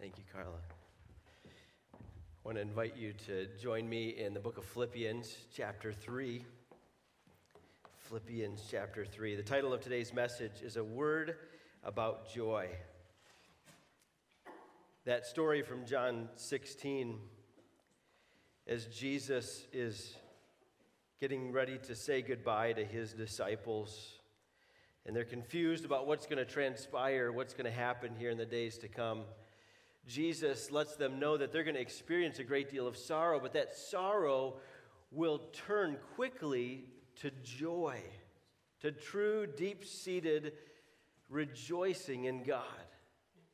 Thank you, Carla. I want to invite you to join me in the book of Philippians, chapter 3. Philippians, chapter 3. The title of today's message is A Word About Joy. That story from John 16, as Jesus is getting ready to say goodbye to his disciples, and they're confused about what's going to transpire, what's going to happen here in the days to come. Jesus lets them know that they're going to experience a great deal of sorrow, but that sorrow will turn quickly to joy, to true, deep seated rejoicing in God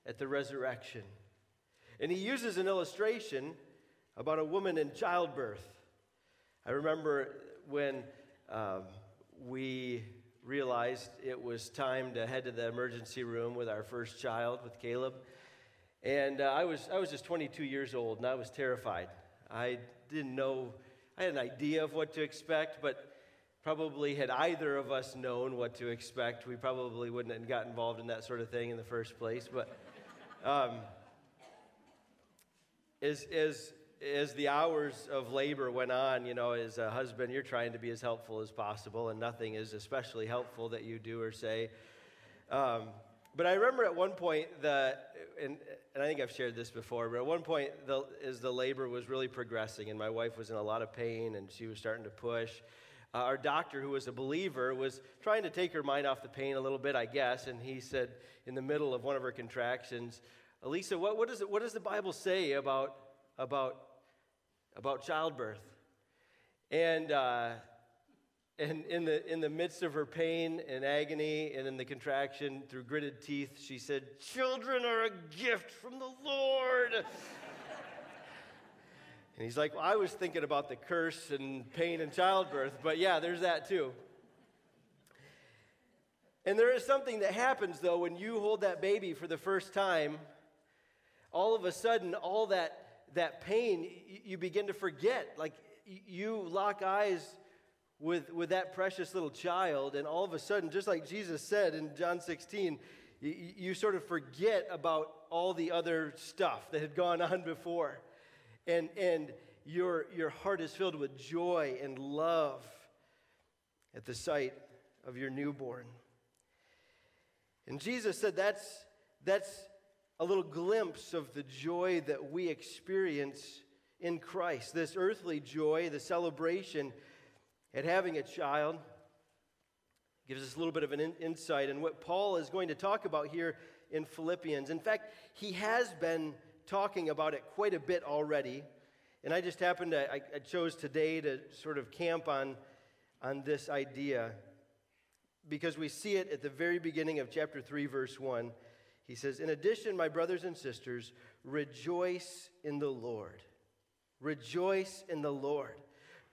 at the resurrection. And he uses an illustration about a woman in childbirth. I remember when um, we realized it was time to head to the emergency room with our first child, with Caleb. And uh, I, was, I was just 22 years old and I was terrified. I didn't know, I had an idea of what to expect, but probably had either of us known what to expect, we probably wouldn't have got involved in that sort of thing in the first place. But um, as, as, as the hours of labor went on, you know, as a husband, you're trying to be as helpful as possible, and nothing is especially helpful that you do or say. Um, but I remember at one point, the, and, and I think I've shared this before, but at one point, the, as the labor was really progressing, and my wife was in a lot of pain, and she was starting to push, uh, our doctor, who was a believer, was trying to take her mind off the pain a little bit, I guess, and he said in the middle of one of her contractions, Elisa, what, what, is it, what does the Bible say about, about, about childbirth? And uh, and in the, in the midst of her pain and agony and in the contraction, through gritted teeth, she said, Children are a gift from the Lord. and he's like, Well, I was thinking about the curse and pain and childbirth, but yeah, there's that too. And there is something that happens, though, when you hold that baby for the first time. All of a sudden, all that, that pain, you begin to forget. Like, you lock eyes with, with that precious little child, and all of a sudden, just like Jesus said in John 16, you, you sort of forget about all the other stuff that had gone on before. And, and your, your heart is filled with joy and love at the sight of your newborn. And Jesus said that's, that's a little glimpse of the joy that we experience in Christ. This earthly joy, the celebration at having a child gives us a little bit of an in- insight in what Paul is going to talk about here in Philippians. In fact, he has been talking about it quite a bit already. And I just happened to, I, I chose today to sort of camp on, on this idea because we see it at the very beginning of chapter 3, verse 1. He says, In addition, my brothers and sisters, rejoice in the Lord. Rejoice in the Lord.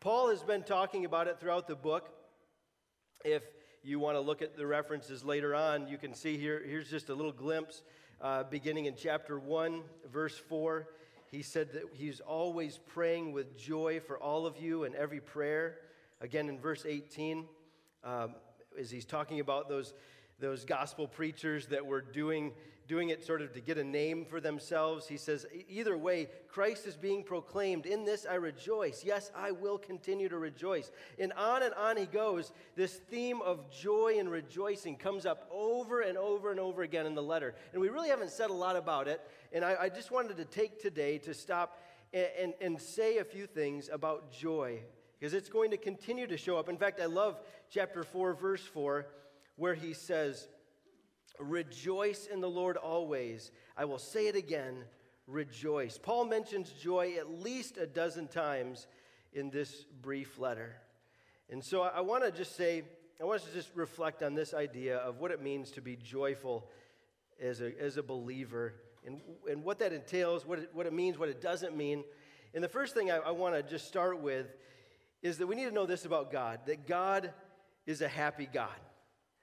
Paul has been talking about it throughout the book. If you want to look at the references later on, you can see here, here's just a little glimpse uh, beginning in chapter 1, verse 4. He said that he's always praying with joy for all of you in every prayer. Again, in verse 18, um, as he's talking about those, those gospel preachers that were doing doing it sort of to get a name for themselves. He says, Either way, Christ is being proclaimed. In this I rejoice. Yes, I will continue to rejoice. And on and on he goes. This theme of joy and rejoicing comes up over and over and over again in the letter. And we really haven't said a lot about it. And I, I just wanted to take today to stop and, and, and say a few things about joy because it's going to continue to show up. In fact, I love chapter 4, verse 4, where he says, Rejoice in the Lord always. I will say it again rejoice. Paul mentions joy at least a dozen times in this brief letter. And so I want to just say, I want us to just reflect on this idea of what it means to be joyful as a, as a believer and, and what that entails, what it, what it means, what it doesn't mean. And the first thing I, I want to just start with is that we need to know this about God that God is a happy God.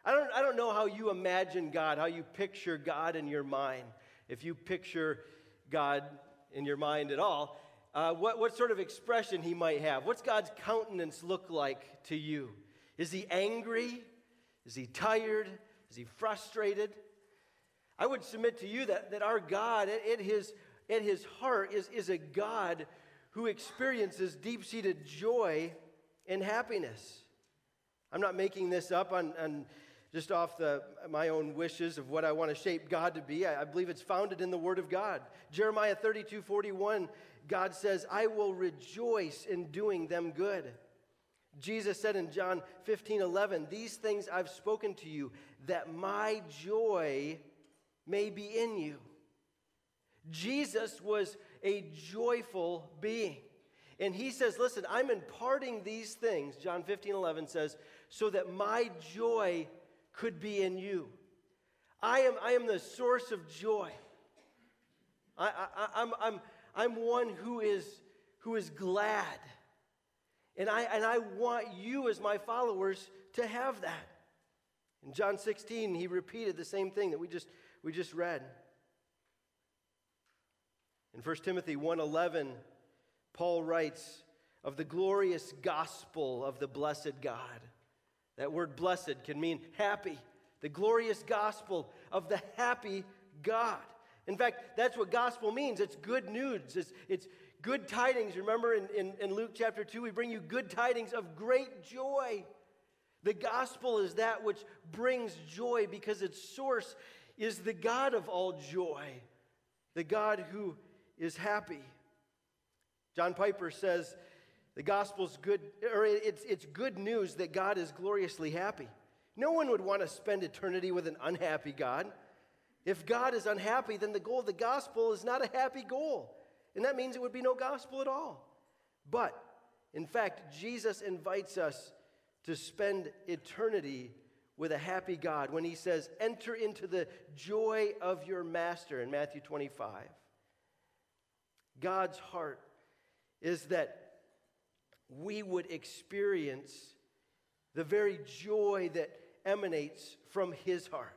I don't, I don't know how you imagine God, how you picture God in your mind. If you picture God in your mind at all, uh, what, what sort of expression he might have. What's God's countenance look like to you? Is he angry? Is he tired? Is he frustrated? I would submit to you that, that our God, at, his, at his heart, is, is a God who experiences deep seated joy and happiness. I'm not making this up on, on just off the, my own wishes of what I want to shape God to be. I, I believe it's founded in the Word of God. Jeremiah 32 41, God says, I will rejoice in doing them good. Jesus said in John 15 11, These things I've spoken to you, that my joy may be in you. Jesus was a joyful being. And he says, Listen, I'm imparting these things, John 15 11 says, so that my joy could be in you. I am, I am the source of joy. I, I, I'm, I'm, I'm one who is, who is glad. And I, and I want you, as my followers, to have that. In John 16, he repeated the same thing that we just, we just read. In 1 Timothy 1:11, Paul writes of the glorious gospel of the blessed God. That word blessed can mean happy. The glorious gospel of the happy God. In fact, that's what gospel means. It's good news. It's, it's good tidings. Remember in, in, in Luke chapter 2, we bring you good tidings of great joy. The gospel is that which brings joy because its source is the God of all joy, the God who is happy. John Piper says the gospel's good, or it's, it's good news that God is gloriously happy. No one would want to spend eternity with an unhappy God. If God is unhappy, then the goal of the gospel is not a happy goal. And that means it would be no gospel at all. But, in fact, Jesus invites us to spend eternity with a happy God when he says, Enter into the joy of your master in Matthew 25. God's heart is that we would experience the very joy that emanates from his heart.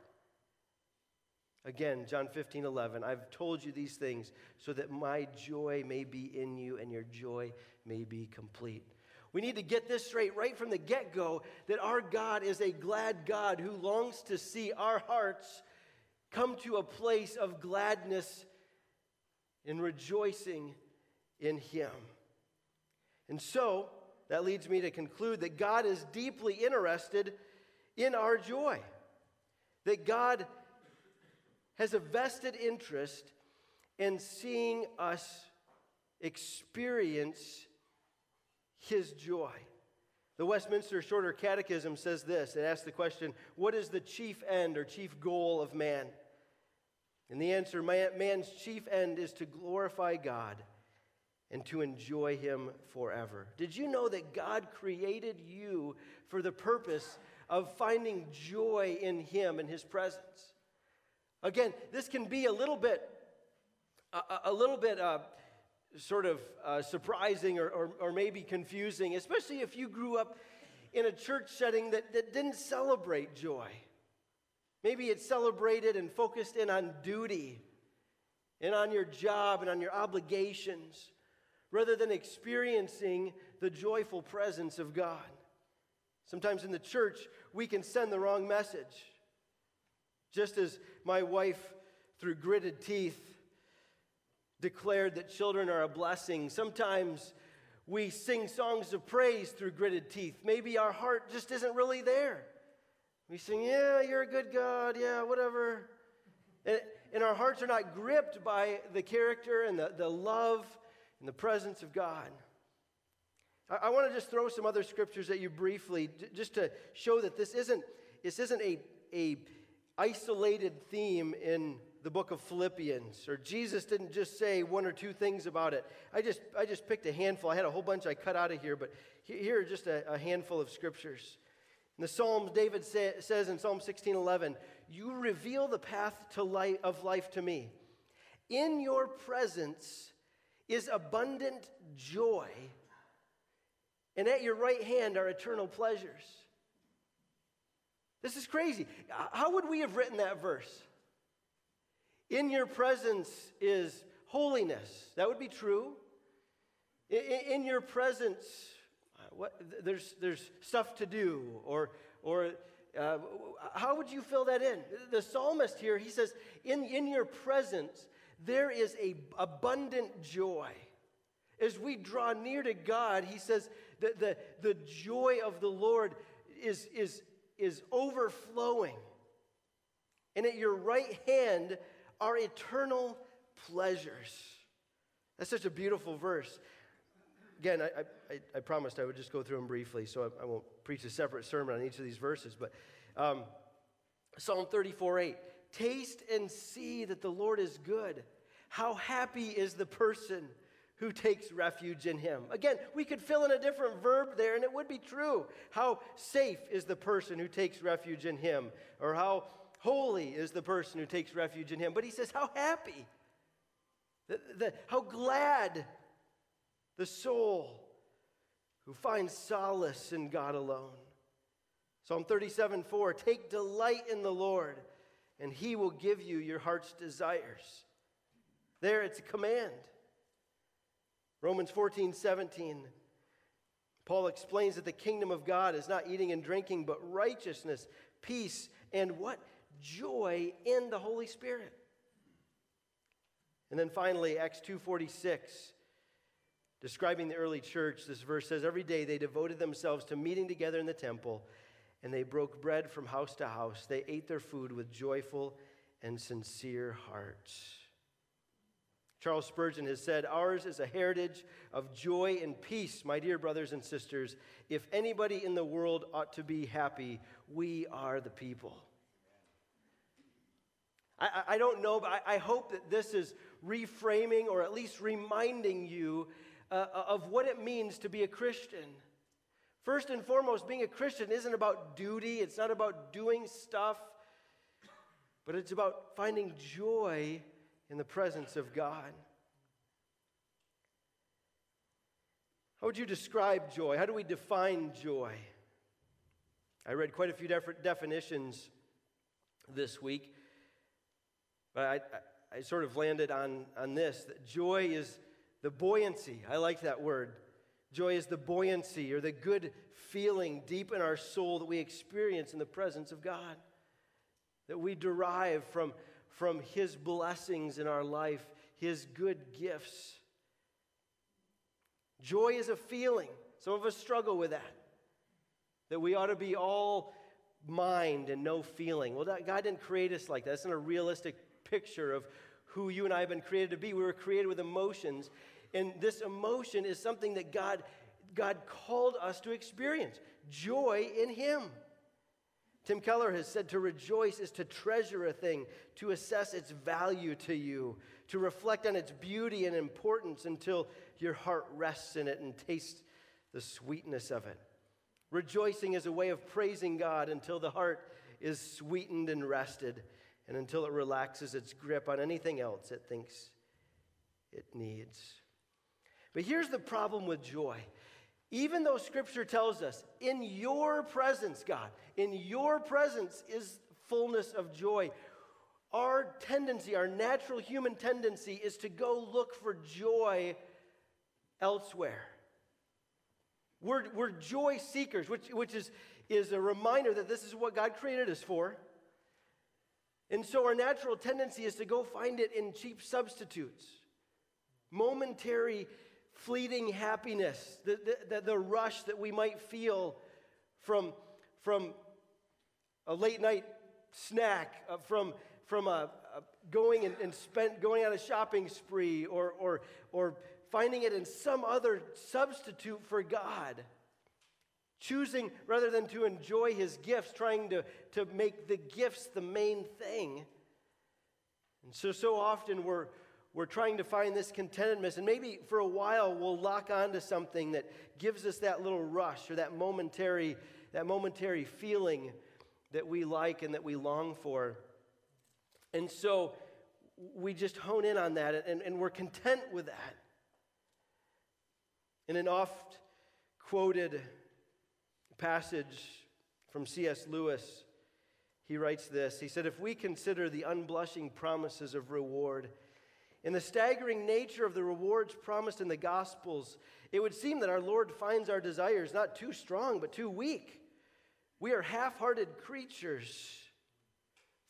Again, John 15, 11. I've told you these things so that my joy may be in you and your joy may be complete. We need to get this straight right from the get go that our God is a glad God who longs to see our hearts come to a place of gladness and rejoicing in Him. And so, that leads me to conclude that God is deeply interested in our joy. That God has a vested interest in seeing us experience His joy. The Westminster Shorter Catechism says this it asks the question, What is the chief end or chief goal of man? And the answer man's chief end is to glorify God and to enjoy Him forever. Did you know that God created you for the purpose of finding joy in Him and His presence? Again, this can be a little bit, a, a little bit uh, sort of uh, surprising or, or, or maybe confusing, especially if you grew up in a church setting that, that didn't celebrate joy. Maybe it celebrated and focused in on duty and on your job and on your obligations rather than experiencing the joyful presence of God. Sometimes in the church, we can send the wrong message. Just as my wife, through gritted teeth, declared that children are a blessing, sometimes we sing songs of praise through gritted teeth. Maybe our heart just isn't really there. We sing, Yeah, you're a good God, yeah, whatever. And, and our hearts are not gripped by the character and the, the love and the presence of God. I, I want to just throw some other scriptures at you briefly, just to show that this isn't, this isn't a, a isolated theme in the book of Philippians, or Jesus didn't just say one or two things about it. I just, I just picked a handful. I had a whole bunch I cut out of here, but here are just a, a handful of scriptures. In the Psalms, David say, says in Psalm 16:11, "You reveal the path to life, of life to me. In your presence is abundant joy, and at your right hand are eternal pleasures." This is crazy. How would we have written that verse? In your presence is holiness. That would be true. In, your presence, what, there's, there's stuff to do, or, or Uh, how would you fill that in? The psalmist here, he says, in, in your presence, there is a abundant joy. As we draw near to God, he says that the, the joy of the Lord is, is, is overflowing. And at your right hand are eternal pleasures. That's such a beautiful verse. Again, I, I, I promised I would just go through them briefly, so I, I, won't preach a separate sermon on each of these verses. But um, Psalm 34 8 Taste and see that the Lord is good. How happy is the person who takes refuge in him. Again, we could fill in a different verb there and it would be true. How safe is the person who takes refuge in him? Or how holy is the person who takes refuge in him? But he says, how happy, the, the, how glad the soul who finds solace in God alone. Psalm 37 4 Take delight in the Lord, and he will give you your heart's desires. There, it's a command. Romans 14 17. Paul explains that the kingdom of God is not eating and drinking, but righteousness, peace, and what? Joy in the Holy Spirit. And then finally, Acts 2:46 Describing the early church, this verse says, Every day they devoted themselves to meeting together in the temple, and they broke bread from house to house. They ate their food with joyful and sincere hearts. Charles Spurgeon has said, Ours is a heritage of joy and peace, my dear brothers and sisters. If anybody in the world ought to be happy, we are the people. I, I don't know, but I, I hope that this is reframing or at least reminding you uh, uh, of what it means to be a Christian. First and foremost, being a Christian isn't about duty, it's not about doing stuff, but it's about finding joy in the presence of God. How would you describe joy? How do we define joy? I read quite a few different definitions this week, but I, I, I sort of landed on, on this that joy is the buoyancy, I like that word. Joy is the buoyancy or the good feeling deep in our soul that we experience in the presence of God, that we derive from, from His blessings in our life, His good gifts. Joy is a feeling. Some of us struggle with that, that we ought to be all mind and no feeling. Well, God didn't create us like that. That's not a realistic picture of who you and I have been created to be. We were created with emotions, and this emotion is something that God, God called us to experience joy in Him. Tim Keller has said to rejoice is to treasure a thing, to assess its value to you, to reflect on its beauty and importance until your heart rests in it and tastes the sweetness of it. Rejoicing is a way of praising God until the heart is sweetened and rested, and until it relaxes its grip on anything else it thinks it needs. But here's the problem with joy. Even though scripture tells us, in your presence, God, in your presence is fullness of joy, our tendency, our natural human tendency, is to go look for joy elsewhere. We're, we're joy seekers, which, which is, is a reminder that this is what God created us for. And so our natural tendency is to go find it in cheap substitutes, momentary fleeting happiness, the, the, the, rush that we might feel from, from a late night snack, uh, from, from a, a going and, and spent, going on a shopping spree, or, or, or finding it in some other substitute for God. Choosing rather than to enjoy his gifts, trying to, to make the gifts the main thing. And so, so often we're, we're trying to find this contentedness, and maybe for a while we'll lock onto something that gives us that little rush or that momentary, that momentary feeling that we like and that we long for. And so we just hone in on that, and, and we're content with that. In an oft quoted passage from C.S. Lewis, he writes this He said, If we consider the unblushing promises of reward, in the staggering nature of the rewards promised in the Gospels, it would seem that our Lord finds our desires not too strong, but too weak. We are half hearted creatures,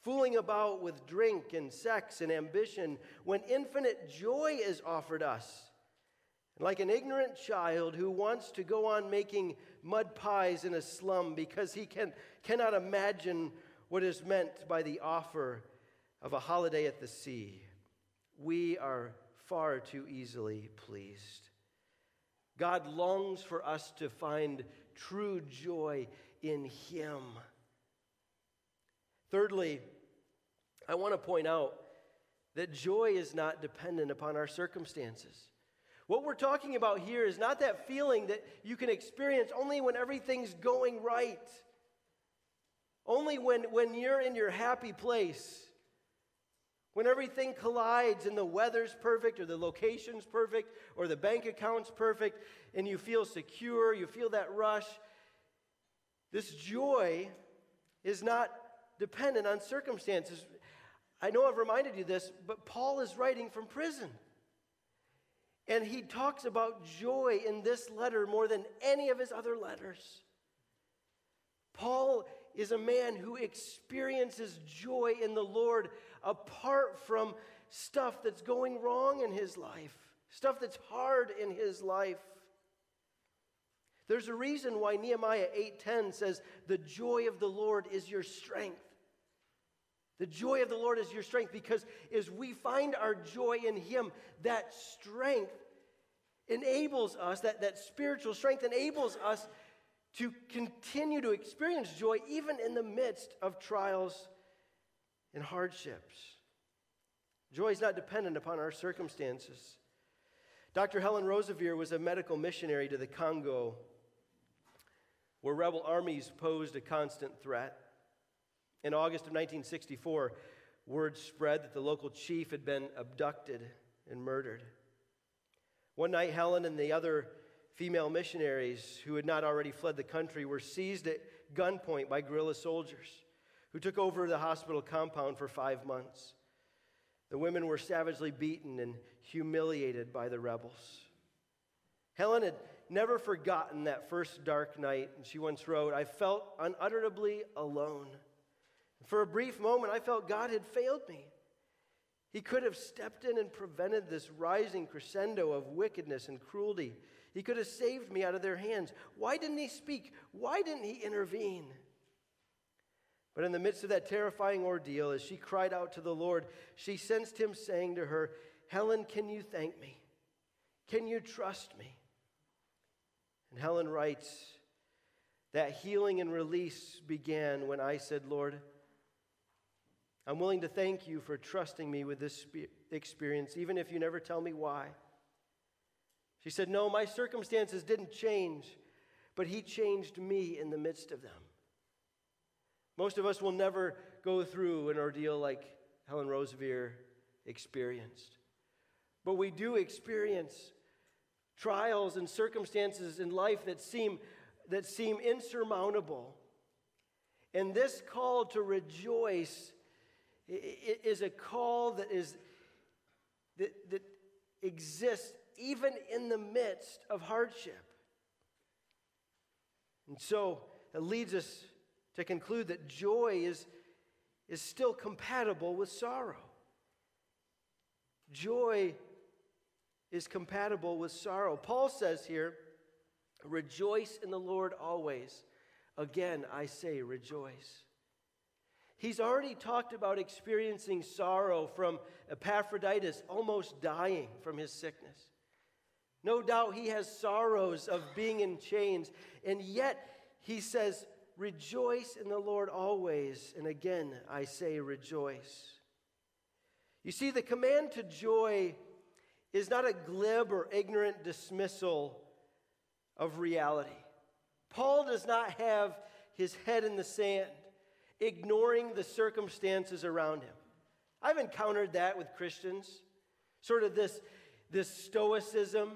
fooling about with drink and sex and ambition when infinite joy is offered us. Like an ignorant child who wants to go on making mud pies in a slum because he can, cannot imagine what is meant by the offer of a holiday at the sea. We are far too easily pleased. God longs for us to find true joy in Him. Thirdly, I want to point out that joy is not dependent upon our circumstances. What we're talking about here is not that feeling that you can experience only when everything's going right, only when, when you're in your happy place. When everything collides and the weather's perfect, or the location's perfect, or the bank account's perfect, and you feel secure, you feel that rush, this joy is not dependent on circumstances. I know I've reminded you this, but Paul is writing from prison. And he talks about joy in this letter more than any of his other letters. Paul is a man who experiences joy in the Lord apart from stuff that's going wrong in his life, stuff that's hard in his life. There's a reason why Nehemiah 8:10 says the joy of the Lord is your strength. The joy of the Lord is your strength because as we find our joy in him, that strength enables us, that, that spiritual strength enables us to continue to experience joy even in the midst of trials and hardships. Joy is not dependent upon our circumstances. Dr. Helen Roseveare was a medical missionary to the Congo, where rebel armies posed a constant threat. In August of 1964, word spread that the local chief had been abducted and murdered. One night, Helen and the other female missionaries who had not already fled the country were seized at gunpoint by guerrilla soldiers who took over the hospital compound for five months. The women were savagely beaten and humiliated by the rebels. Helen had never forgotten that first dark night, and she once wrote, I felt unutterably alone. For a brief moment, I felt God had failed me. He could have stepped in and prevented this rising crescendo of wickedness and cruelty. He could have saved me out of their hands. Why didn't he speak? Why didn't he intervene? But in the midst of that terrifying ordeal, as she cried out to the Lord, she sensed him saying to her, Helen, can you thank me? Can you trust me? And Helen writes, That healing and release began when I said, Lord, I'm willing to thank you for trusting me with this experience, even if you never tell me why. She said, No, my circumstances didn't change, but He changed me in the midst of them. Most of us will never go through an ordeal like Helen Roseveare experienced. But we do experience trials and circumstances in life that seem, that seem insurmountable. And this call to rejoice is a call that is that, that exists even in the midst of hardship. And so it leads us to conclude that joy is, is still compatible with sorrow. Joy is compatible with sorrow. Paul says here, rejoice in the Lord always. Again, I say rejoice. He's already talked about experiencing sorrow from Epaphroditus almost dying from his sickness. No doubt he has sorrows of being in chains, and yet he says, Rejoice in the Lord always. And again, I say, rejoice. You see, the command to joy is not a glib or ignorant dismissal of reality. Paul does not have his head in the sand ignoring the circumstances around him. I've encountered that with Christians, sort of this, this stoicism,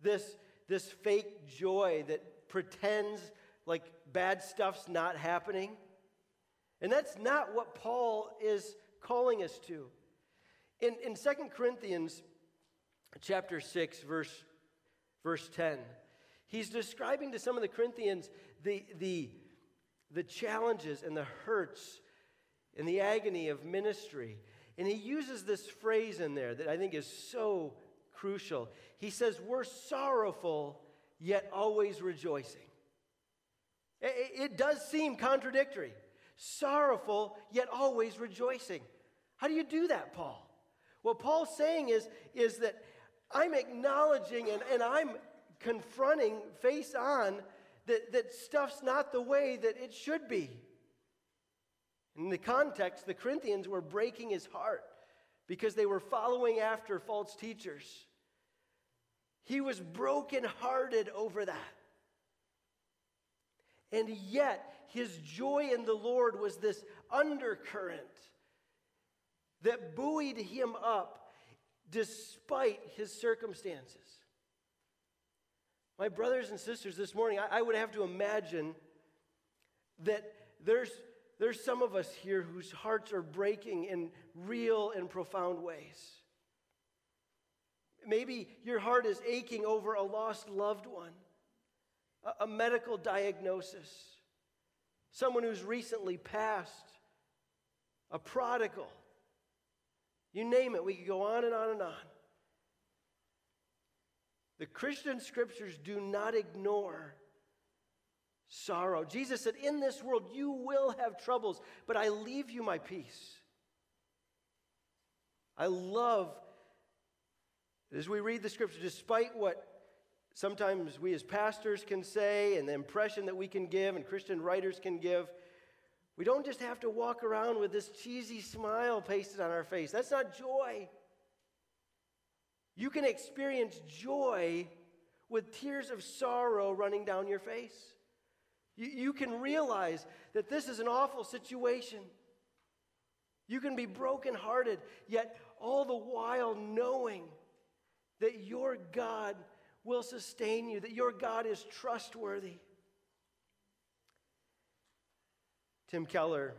this, this fake joy that pretends like bad stuff's not happening. And that's not what Paul is calling us to. In, in 2 Corinthians chapter 6, verse, verse 10, he's describing to some of the Corinthians the, the the challenges and the hurts and the agony of ministry. And he uses this phrase in there that I think is so crucial. He says, We're sorrowful, yet always rejoicing. It, does seem contradictory. Sorrowful, yet always rejoicing. How do you do that, Paul? What Paul's saying is, is that I'm acknowledging and, and I'm confronting face on that, that stuff's not the way that it should be. In the context, the Corinthians were breaking his heart because they were following after false teachers. He was brokenhearted over that. And yet, his joy in the Lord was this undercurrent that buoyed him up despite his circumstances. My brothers and sisters, this morning, I, I would have to imagine that there's, there's some of us here whose hearts are breaking in real and profound ways. Maybe your heart is aching over a lost loved one, a, medical diagnosis, someone who's recently passed, a prodigal. You name it, we could go on and on and on. The Christian scriptures do not ignore sorrow. Jesus said, In this world you will have troubles, but I leave you my peace. I love, as we read the scripture, despite what sometimes we as pastors can say and the impression that we can give and Christian writers can give, we don't just have to walk around with this cheesy smile pasted on our face. That's not joy. You can experience joy with tears of sorrow running down your face. You, you can realize that this is an awful situation. You can be brokenhearted, yet all the while knowing that your God will sustain you, that your God is trustworthy. Tim Keller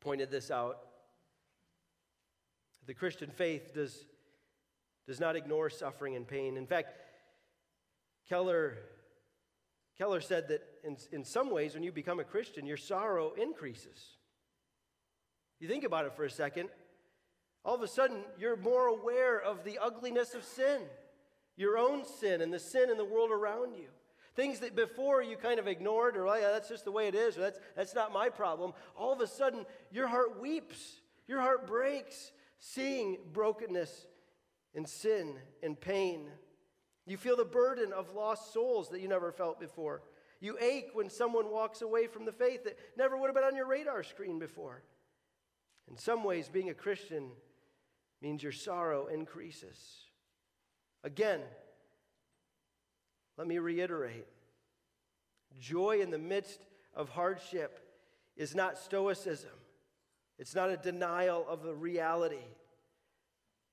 pointed this out. The Christian faith does does not ignore suffering and pain. In fact, Keller, Keller said that in, in some ways, when you become a Christian, your sorrow increases. You think about it for a second. All of a sudden, you're more aware of the ugliness of sin, your own sin, and the sin in the world around you. Things that before you kind of ignored, or oh, yeah, that's just the way it is, or that's, that's not my problem. All of a sudden, your heart weeps, your heart breaks, seeing brokenness and sin and pain. You feel the burden of lost souls that you never felt before. You ache when someone walks away from the faith that never would have been on your radar screen before. In some ways, being a Christian means your sorrow increases. Again, let me reiterate joy in the midst of hardship is not stoicism, it's not a denial of the reality.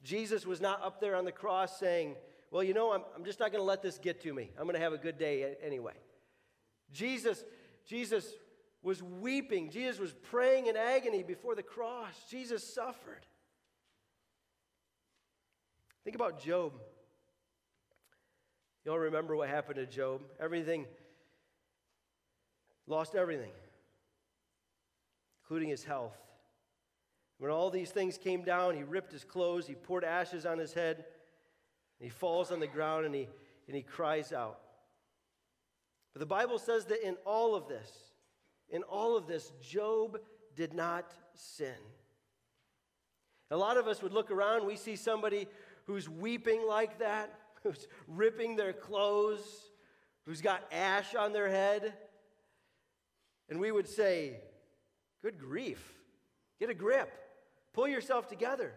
Jesus was not up there on the cross saying, Well, you know, I'm, I'm just not going to let this get to me. I'm going to have a good day anyway. Jesus, Jesus was weeping. Jesus was praying in agony before the cross. Jesus suffered. Think about Job. You all remember what happened to Job? Everything, lost everything, including his health. When all these things came down, he ripped his clothes, he poured ashes on his head, he falls on the ground and he, and he cries out. But the Bible says that in all of this, in all of this, Job did not sin. A lot of us would look around, we see somebody who's weeping like that, who's ripping their clothes, who's got ash on their head, and we would say, Good grief, get a grip. Pull yourself together.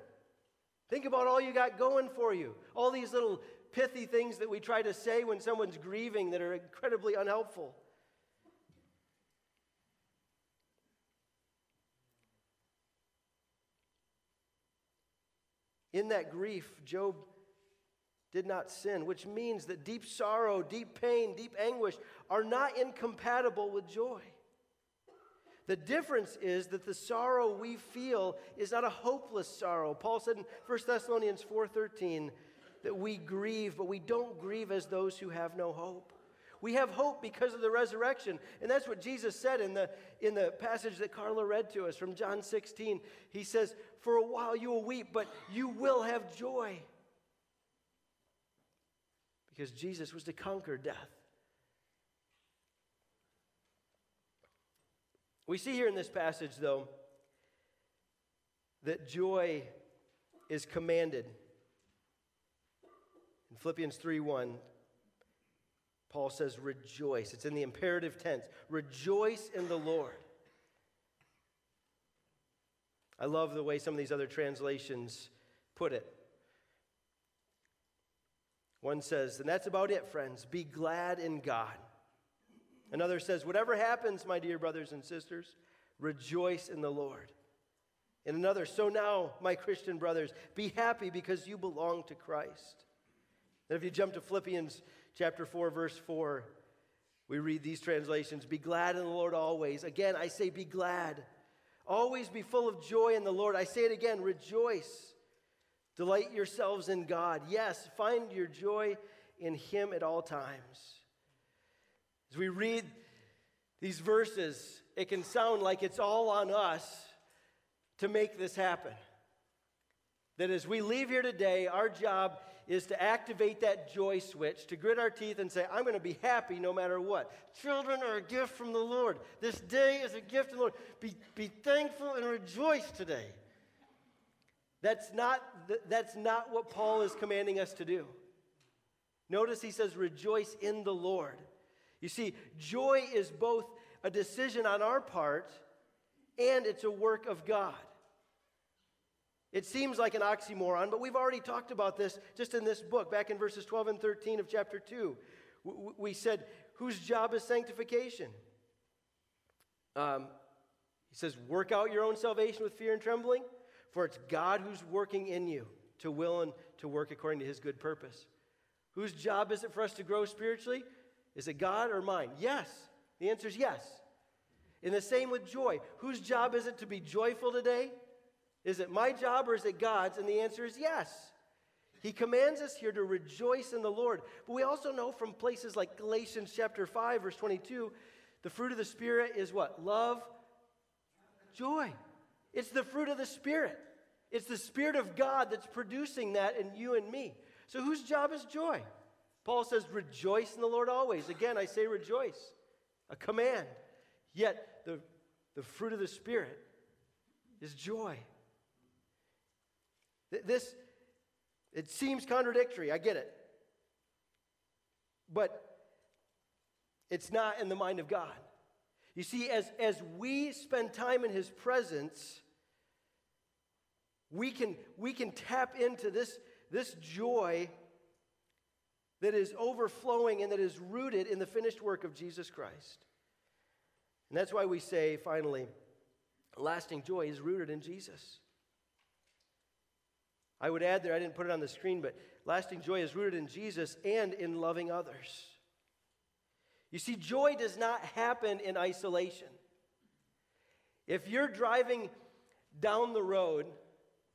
Think about all you got going for you. All these little pithy things that we try to say when someone's grieving that are incredibly unhelpful. In that grief, Job did not sin, which means that deep sorrow, deep pain, deep anguish are not incompatible with joy. The difference is that the sorrow we feel is not a hopeless sorrow. Paul said in 1 Thessalonians 4:13 that we grieve, but we don't grieve as those who have no hope. We have hope because of the resurrection. And that's what Jesus said in the, in the passage that Carla read to us from John 16. He says, For a while you will weep, but you will have joy. Because Jesus was to conquer death. We see here in this passage, though, that joy is commanded. In Philippians 3 1, Paul says, rejoice. It's in the imperative tense. Rejoice in the Lord. I love the way some of these other translations put it. One says, and that's about it, friends. Be glad in God. Another says, whatever happens, my dear brothers and sisters, rejoice in the Lord. And another, so now, my Christian brothers, be happy because you belong to Christ. And if you jump to Philippians chapter 4, verse 4, we read these translations Be glad in the Lord always. Again, I say, be glad. Always be full of joy in the Lord. I say it again, rejoice. Delight yourselves in God. Yes, find your joy in Him at all times. As we read these verses, it can sound like it's all on us to make this happen. That as we leave here today, our job is to activate that joy switch, to grit our teeth and say, I'm going to be happy no matter what. Children are a gift from the Lord. This day is a gift from the Lord. Be, be thankful and rejoice today. That's not, that's not what Paul is commanding us to do. Notice he says, rejoice in the Lord. You see, joy is both a decision on our part and it's a work of God. It seems like an oxymoron, but we've already talked about this just in this book, back in verses 12 and 13 of chapter 2. We said, whose job is sanctification? Um, he says, work out your own salvation with fear and trembling, for it's God who's working in you to will and to work according to his good purpose. Whose job is it for us to grow spiritually? Is it God or mine? Yes. The answer is yes. In the same with joy. Whose job is it to be joyful today? Is it my job or is it God's? And the answer is yes. He commands us here to rejoice in the Lord. But we also know from places like Galatians chapter 5 verse 22, the fruit of the spirit is what? Love, joy. It's the fruit of the spirit. It's the spirit of God that's producing that in you and me. So whose job is joy? Paul says rejoice in the Lord always. Again, I say rejoice. A command. Yet the the fruit of the spirit is joy. This, it seems contradictory, I get it. But it's not in the mind of God. You see, as, as we spend time in His presence, we can, we can tap into this, this joy that is overflowing and that is rooted in the finished work of Jesus Christ. And that's why we say, finally, lasting joy is rooted in Jesus. I would add there, I didn't put it on the screen, but lasting joy is rooted in Jesus and in loving others. You see, joy does not happen in isolation. If you're driving down the road,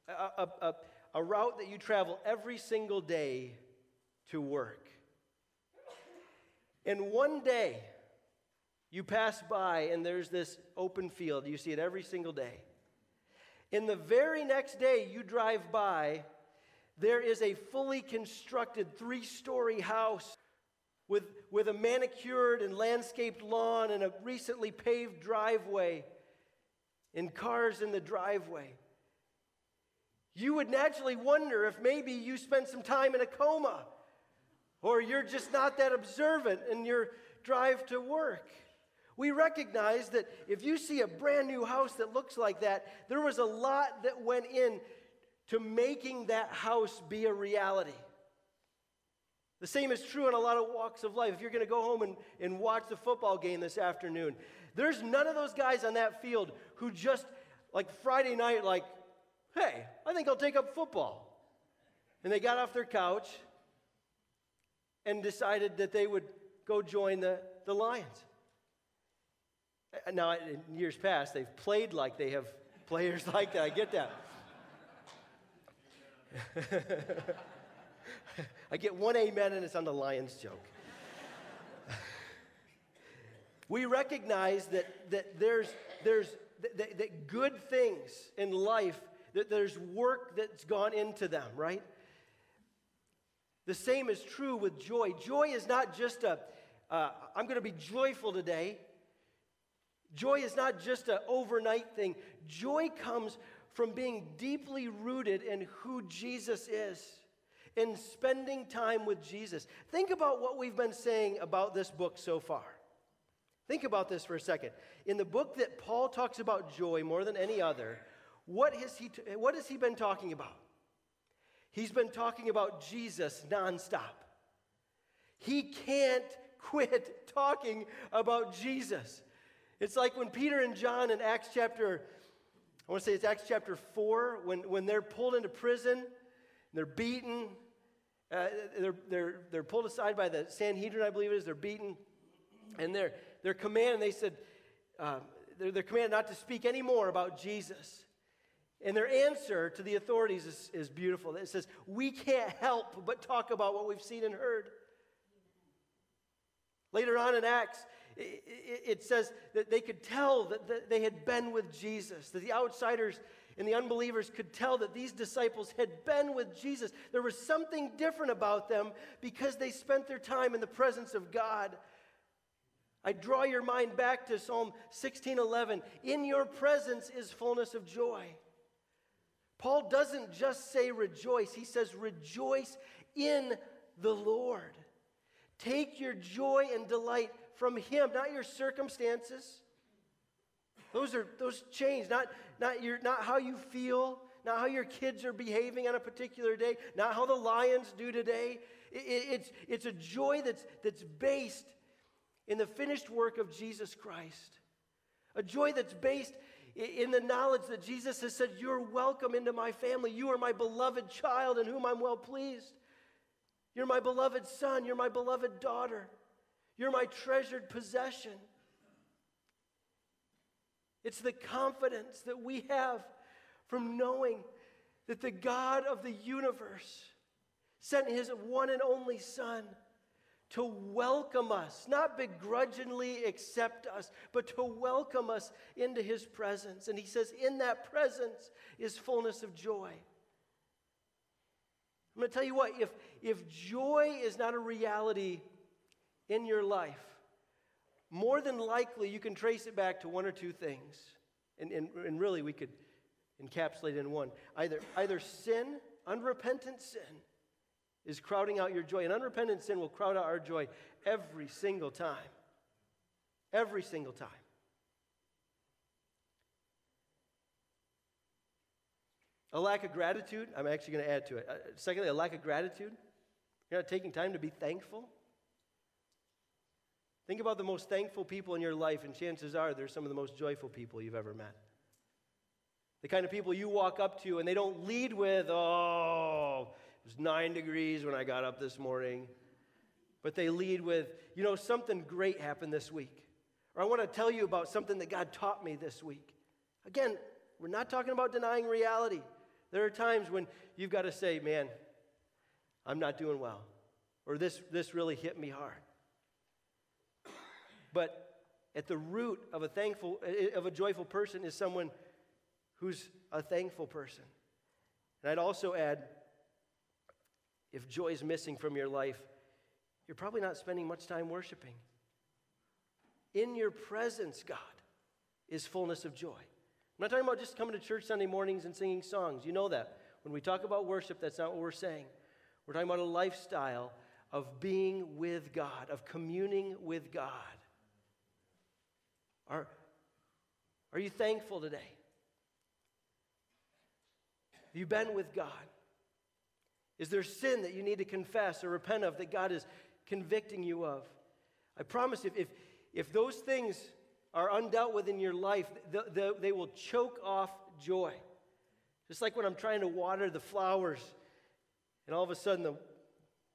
a, a, a, route that you travel every single day to work, and one day you pass by and there's this open field, you see it every single day. In the very next day you drive by, there is a fully constructed three story house with, with a manicured and landscaped lawn and a recently paved driveway and cars in the driveway. You would naturally wonder if maybe you spent some time in a coma or you're just not that observant in your drive to work. We recognize that if you see a brand new house that looks like that, there was a lot that went in to making that house be a reality. The same is true in a lot of walks of life. If you're going to go home and, and watch the football game this afternoon, there's none of those guys on that field who just, like Friday night, like, hey, I think I'll take up football. And they got off their couch and decided that they would go join the, the Lions. Uh, now, in years past, they've played like they have players like that. I get that. I get one amen, and it's on the Lions joke. We recognize that, that there's, there's that, that good things in life, that there's work that's gone into them, right? The same is true with joy. Joy is not just a, uh, I'm going to be joyful today. Joy is not just an overnight thing. Joy comes from being deeply rooted in who Jesus is, in spending time with Jesus. Think about what we've been saying about this book so far. Think about this for a second. In the book that Paul talks about joy more than any other, what has he, what has he been talking about? He's been talking about Jesus nonstop. He can't quit talking about Jesus. It's like when Peter and John in Acts chapter, I want to say it's Acts chapter 4, when, when they're pulled into prison, they're beaten, uh, they're, they're, they're pulled aside by the Sanhedrin, I believe it is, they're beaten, and they're, commanded, they said, um, they're, they're commanded not to speak anymore about Jesus. And their answer to the authorities is, is beautiful. It says, We can't help but talk about what we've seen and heard. Later on in Acts, it, it, it says that they could tell that, that they had been with Jesus, that the outsiders and the unbelievers could tell that these disciples had been with Jesus. There was something different about them because they spent their time in the presence of God. I draw your mind back to Psalm 16:11. In your presence is fullness of joy. Paul doesn't just say rejoice, he says rejoice in the Lord. Take your joy and delight from him, not your circumstances. Those are those change, not, not, your, not how you feel, not how your kids are behaving on a particular day, not how the lions do today. It, it, it's, it's a joy that's, that's based in the finished work of Jesus Christ. A joy that's based in the knowledge that Jesus has said, You're welcome into my family. You are my beloved child in whom I'm well pleased. You're my beloved son. You're my beloved daughter. You're my treasured possession. It's the confidence that we have from knowing that the God of the universe sent his one and only Son to welcome us, not begrudgingly accept us, but to welcome us into his presence. And he says, in that presence is fullness of joy. I'm going to tell you what, if, if joy is not a reality in your life, more than likely you can trace it back to one or two things. And, and, and really, we could encapsulate it in one either, either sin, unrepentant sin, is crowding out your joy. And unrepentant sin will crowd out our joy every single time. Every single time. A lack of gratitude, I'm actually going to add to it. Uh, secondly, a lack of gratitude. You're not taking time to be thankful. Think about the most thankful people in your life, and chances are they're some of the most joyful people you've ever met. The kind of people you walk up to and they don't lead with, oh, it was nine degrees when I got up this morning. But they lead with, you know, something great happened this week. Or I want to tell you about something that God taught me this week. Again, we're not talking about denying reality. There are times when you've got to say, man, I'm not doing well. Or this, this really hit me hard. But at the root of a thankful, eh, of a joyful person is someone who's a thankful person. And I'd also add if joy is missing from your life, you're probably not spending much time worshiping. In your presence, God, is fullness of joy. I'm not talking about just coming to church Sunday mornings and singing songs. You know that. When we talk about worship, that's not what we're saying. We're talking about a lifestyle of being with God, of communing with God. Are, are you thankful today? Have you been with God? Is there sin that you need to confess or repent of that God is convicting you of? I promise if, if, if those things are undealt with in your life, the, the, they will choke off joy. Just like when I'm trying to water the flowers, and all of a sudden the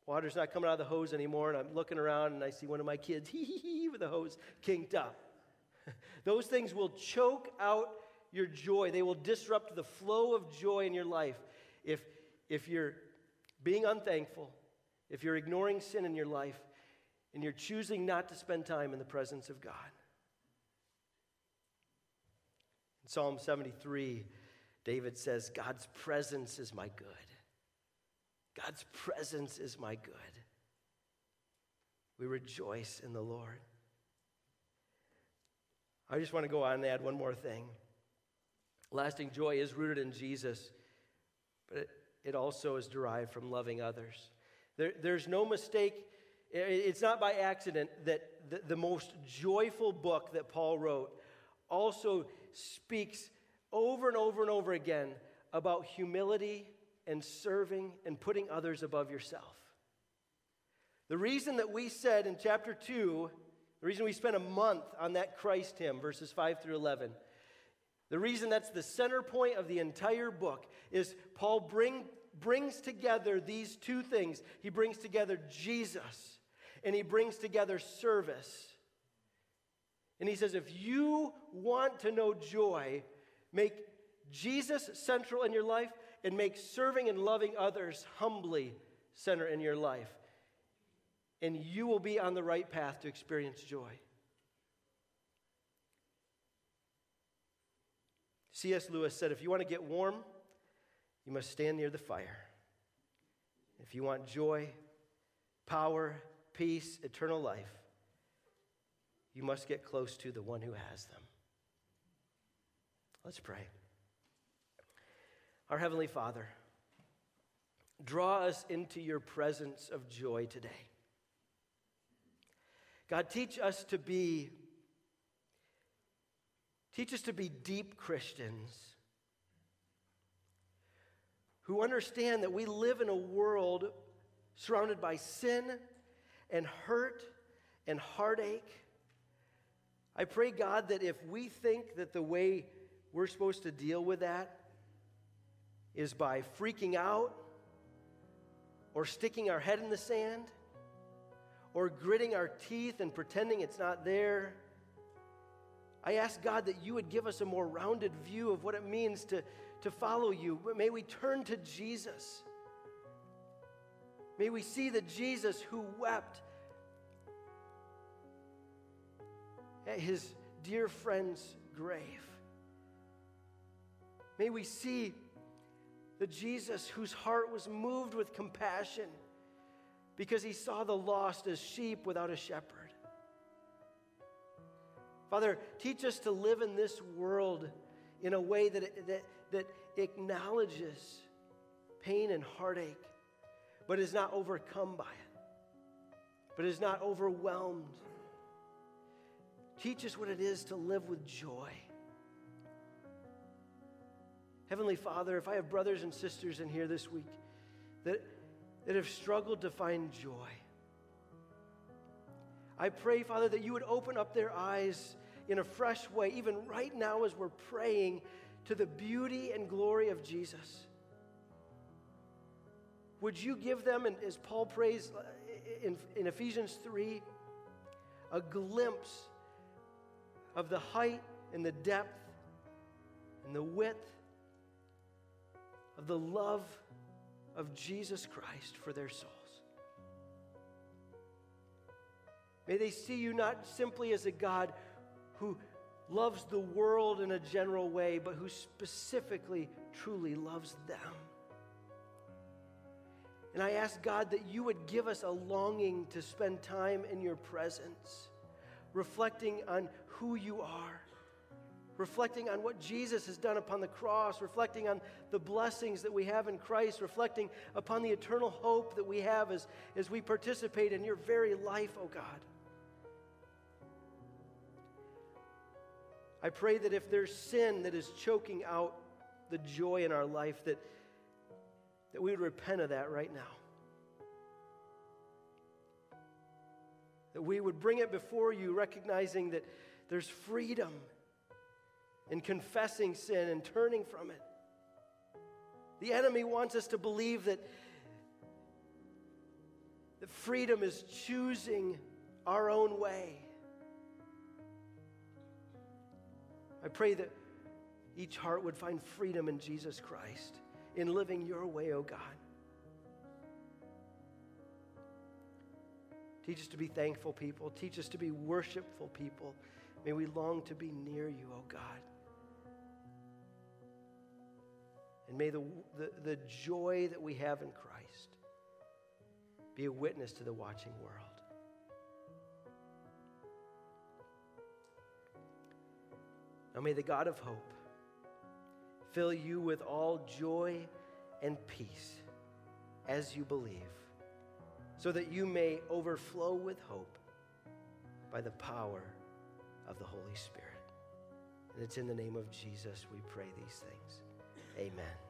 water's not coming out of the hose anymore, and I'm looking around and I see one of my kids, hee hee hee, with the hose kinked up. Those things will choke out your joy. They will disrupt the flow of joy in your life. If, if you're being unthankful, if you're ignoring sin in your life, and you're choosing not to spend time in the presence of God. In Psalm 73, David says, God's presence is my good. God's presence is my good. We rejoice in the Lord. I just want to go on and add one more thing. Lasting joy is rooted in Jesus, but it, also is derived from loving others. There, there's no mistake, it's not by accident that the, the most joyful book that Paul wrote also speaks over and over and over again about humility and serving and putting others above yourself. The reason that we said in chapter 2, the reason we spent a month on that Christ hymn, verses 5 through 11, the reason that's the center point of the entire book is Paul bring, brings together these two things. He brings together Jesus and he brings together service. And he says, if you want to know joy, make Jesus central in your life and make serving and loving others humbly center in your life. And you will be on the right path to experience joy. C.S. Lewis said, if you want to get warm, you must stand near the fire. If you want joy, power, peace, eternal life, you must get close to the one who has them. Let's pray. Our Heavenly Father, draw us into your presence of joy today. God, teach us to be teach us to be deep Christians who understand that we live in a world surrounded by sin and hurt and heartache. I pray, God, that if we think that the way we're supposed to deal with that is by freaking out or sticking our head in the sand or gritting our teeth and pretending it's not there. I ask God that you would give us a more rounded view of what it means to, to follow you. May we turn to Jesus. May we see the Jesus who wept at his dear friend's grave. May we see the Jesus whose heart was moved with compassion because he saw the lost as sheep without a shepherd. Father, teach us to live in this world in a way that, that, that acknowledges pain and heartache, but is not overcome by it, but is not overwhelmed. Teach us what it is to live with joy. Heavenly Father, if I have brothers and sisters in here this week that, that have struggled to find joy, I pray, Father, that you would open up their eyes in a fresh way, even right now as we're praying to the beauty and glory of Jesus. Would you give them, and as Paul prays uh, in, in Ephesians 3, a glimpse of the height and the depth and the width of the love of Jesus Christ for their souls. May they see you not simply as a God who loves the world in a general way, but who specifically, truly loves them. And I ask God that you would give us a longing to spend time in your presence, reflecting on who you are reflecting on what Jesus has done upon the cross, reflecting on the blessings that we have in Christ, reflecting upon the eternal hope that we have as, as we participate in your very life, oh God. I pray that if there's sin that is choking out the joy in our life, that, that we would repent of that right now. That we would bring it before you, recognizing that there's freedom in confessing sin and turning from it. The enemy wants us to believe that, that freedom is choosing our own way. I pray that each heart would find freedom in Jesus Christ, in living your way, oh God. Teach us to be thankful people. Teach us to be worshipful people. May we long to be near you, oh God. And may the, the, the joy that we have in Christ be a witness to the watching world. Now may the God of hope fill you with all joy and peace as you believe, so that you may overflow with hope by the power of the Holy Spirit. And it's in the name of Jesus we pray these things. Amen.